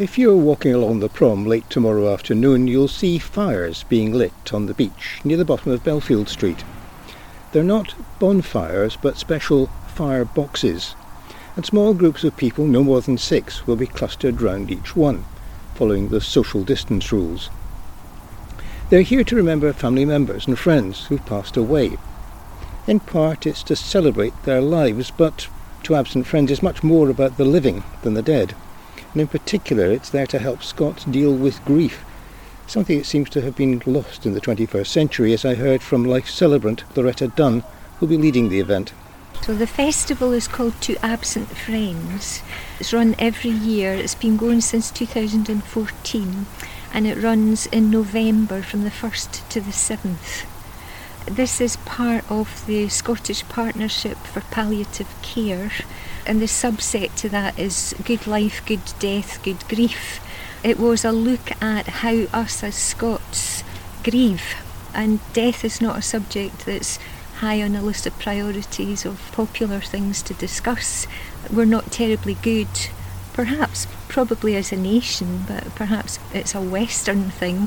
If you're walking along the prom late tomorrow afternoon, you'll see fires being lit on the beach near the bottom of Bellfield Street. They're not bonfires, but special fire boxes, and small groups of people, no more than six, will be clustered round each one, following the social distance rules. They're here to remember family members and friends who've passed away. In part, it's to celebrate their lives, but to absent friends, it's much more about the living than the dead. And in particular, it's there to help Scots deal with grief, something that seems to have been lost in the 21st century, as I heard from life celebrant Loretta Dunn, who'll be leading the event. So the festival is called To Absent Friends. It's run every year. It's been going since 2014 and it runs in November from the 1st to the 7th. This is part of the Scottish Partnership for Palliative Care, and the subset to that is Good Life, Good Death, Good Grief. It was a look at how us as Scots grieve, and death is not a subject that's high on the list of priorities of popular things to discuss. We're not terribly good, perhaps probably as a nation, but perhaps it's a Western thing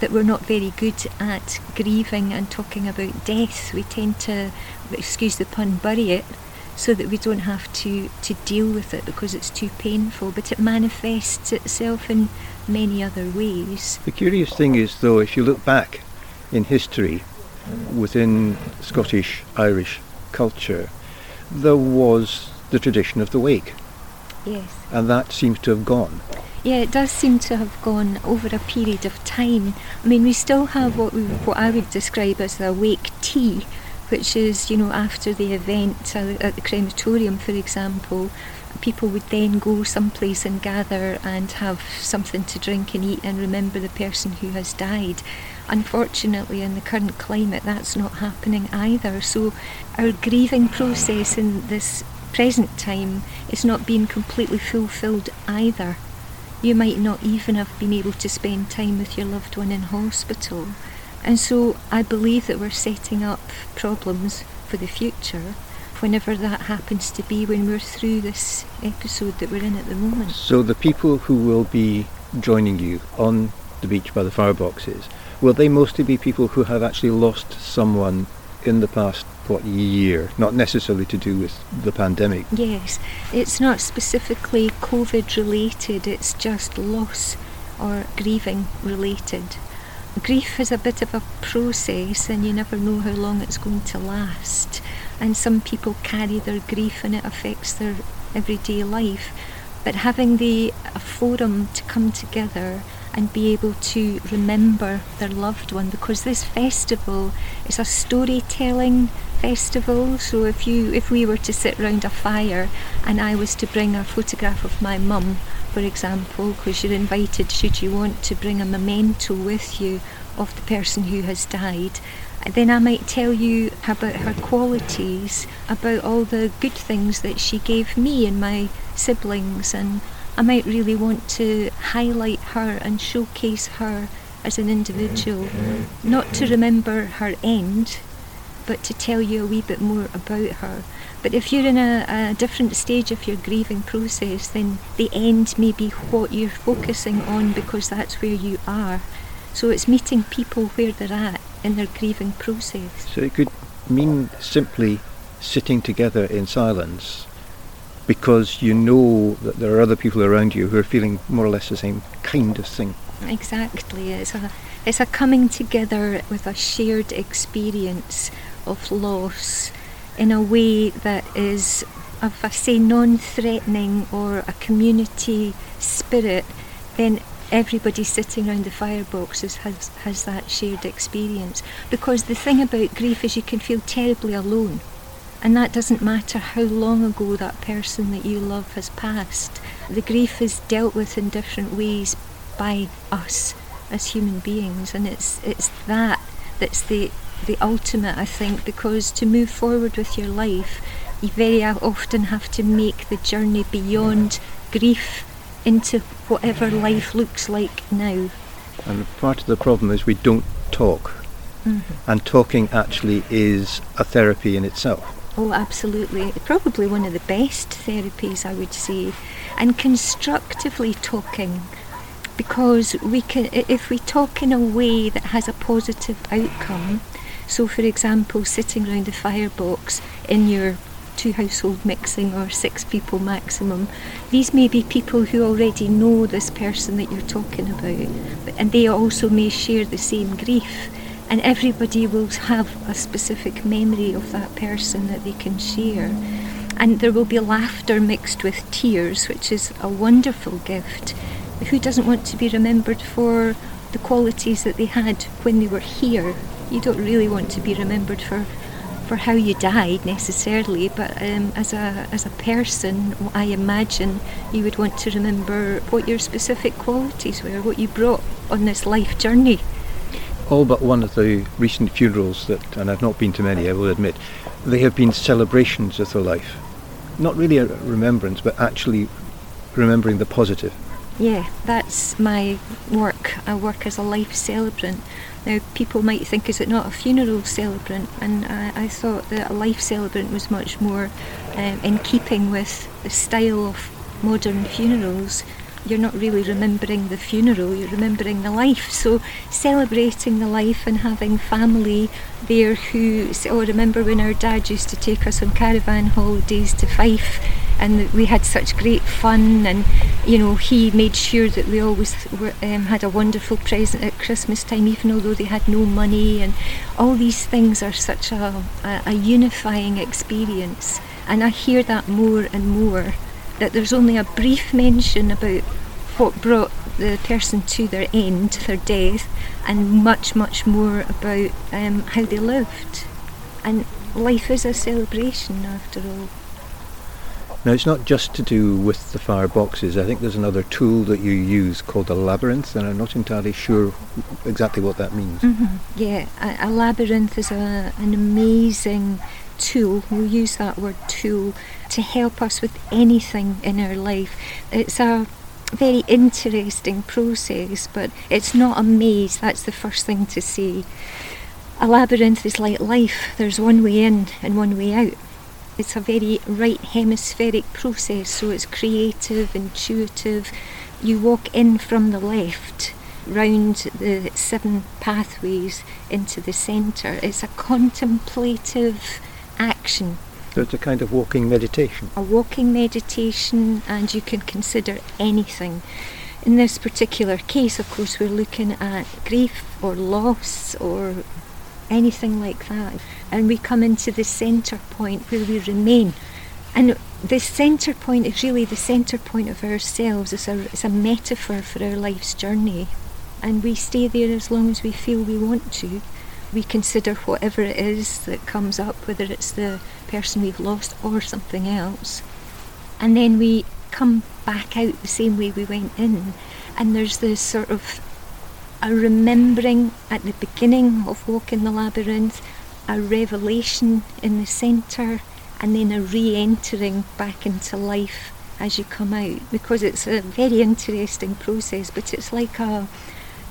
that we're not very good at grieving and talking about death. We tend to, excuse the pun, bury it so that we don't have to, to deal with it because it's too painful, but it manifests itself in many other ways. The curious thing is, though, if you look back in history within Scottish Irish culture, there was the tradition of the wake. Yes. And that seems to have gone. Yeah, it does seem to have gone over a period of time. I mean, we still have what we, what I would describe as the wake tea, which is, you know, after the event at the crematorium, for example, people would then go someplace and gather and have something to drink and eat and remember the person who has died. Unfortunately, in the current climate, that's not happening either. So, our grieving process in this present time is not being completely fulfilled either. You might not even have been able to spend time with your loved one in hospital. And so I believe that we're setting up problems for the future whenever that happens to be when we're through this episode that we're in at the moment. So the people who will be joining you on the beach by the fireboxes, will they mostly be people who have actually lost someone in the past what year, not necessarily to do with the pandemic. Yes, it's not specifically COVID related, it's just loss or grieving related. Grief is a bit of a process and you never know how long it's going to last. And some people carry their grief and it affects their everyday life. But having the a forum to come together and be able to remember their loved one because this festival is a storytelling festival so if you if we were to sit round a fire and I was to bring a photograph of my mum for example because you're invited should you want to bring a memento with you of the person who has died then I might tell you about her qualities, about all the good things that she gave me and my siblings and I might really want to highlight her and showcase her as an individual, not to remember her end, but to tell you a wee bit more about her. But if you're in a, a different stage of your grieving process, then the end may be what you're focusing on because that's where you are. So it's meeting people where they're at in their grieving process. So it could mean simply sitting together in silence because you know that there are other people around you who are feeling more or less the same kind of thing. Exactly. It's a it's a coming together with a shared experience of loss in a way that is if I say non-threatening or a community spirit, then everybody sitting around the fireboxes has, has that shared experience. Because the thing about grief is you can feel terribly alone. And that doesn't matter how long ago that person that you love has passed. The grief is dealt with in different ways by us as human beings, and it's it's that that's the the ultimate, I think, because to move forward with your life, you very often have to make the journey beyond grief into whatever life looks like now. And part of the problem is we don't talk, mm-hmm. and talking actually is a therapy in itself. Oh, absolutely. Probably one of the best therapies, I would say. And constructively talking, because we can, if we talk in a way that has a positive outcome. So, for example, sitting around the firebox in your two household mixing or six people maximum. These may be people who already know this person that you're talking about, and they also may share the same grief. And everybody will have a specific memory of that person that they can share. And there will be laughter mixed with tears, which is a wonderful gift. Who doesn't want to be remembered for the qualities that they had when they were here? You don't really want to be remembered for for how you died necessarily, but um, as a as a person, I imagine you would want to remember what your specific qualities were, what you brought on this life journey. All but one of the recent funerals that, and I've not been to many, I will admit, they have been celebrations of the life, not really a remembrance, but actually remembering the positive. Yeah, that's my work. I work as a life celebrant. Now, people might think, is it not a funeral celebrant? And I, I thought that a life celebrant was much more um, in keeping with the style of modern funerals. You're not really remembering the funeral, you're remembering the life. So, celebrating the life and having family there who Oh, remember when our dad used to take us on caravan holidays to Fife and we had such great fun and you know he made sure that we always were, um, had a wonderful present at Christmas time even although they had no money and all these things are such a, a, a unifying experience and I hear that more and more that there's only a brief mention about what brought the person to their end, their death, and much, much more about um, how they lived. And life is a celebration after all. Now, it's not just to do with the fire boxes. I think there's another tool that you use called a labyrinth, and I'm not entirely sure exactly what that means. Mm-hmm. Yeah, a, a, labyrinth is a, an amazing tool. We use that word tool to help us with anything in our life. It's a very interesting process, but it's not a maze. That's the first thing to say. A labyrinth is like life. There's one way in and one way out. It's a very right hemispheric process, so it's creative, intuitive. You walk in from the left round the seven pathways into the centre. It's a contemplative action. So it's a kind of walking meditation. A walking meditation, and you can consider anything. In this particular case, of course, we're looking at grief or loss or anything like that. And we come into the centre point where we remain. And the centre point is really the centre point of ourselves. It's a, it's a metaphor for our life's journey. And we stay there as long as we feel we want to. We consider whatever it is that comes up, whether it's the person we've lost or something else. And then we come back out the same way we went in. And there's this sort of a remembering at the beginning of walking the labyrinth, a revelation in the centre, and then a re entering back into life as you come out. Because it's a very interesting process but it's like a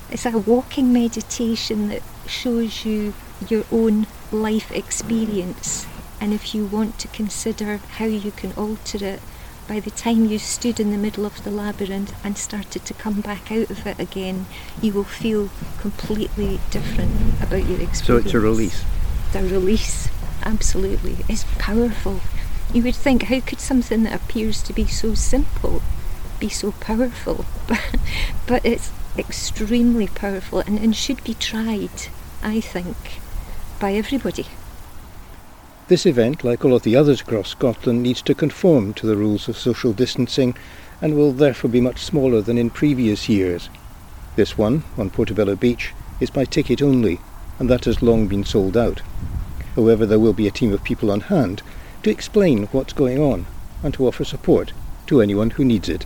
it's a walking meditation that shows you your own life experience. And if you want to consider how you can alter it by the time you stood in the middle of the labyrinth and started to come back out of it again, you will feel completely different about your experience. So it's a release? A release, absolutely. It's powerful. You would think, how could something that appears to be so simple be so powerful? but it's extremely powerful and, and should be tried, I think, by everybody. This event, like all of the others across Scotland, needs to conform to the rules of social distancing and will therefore be much smaller than in previous years. This one, on Portobello Beach, is by ticket only, and that has long been sold out. However, there will be a team of people on hand to explain what's going on and to offer support to anyone who needs it.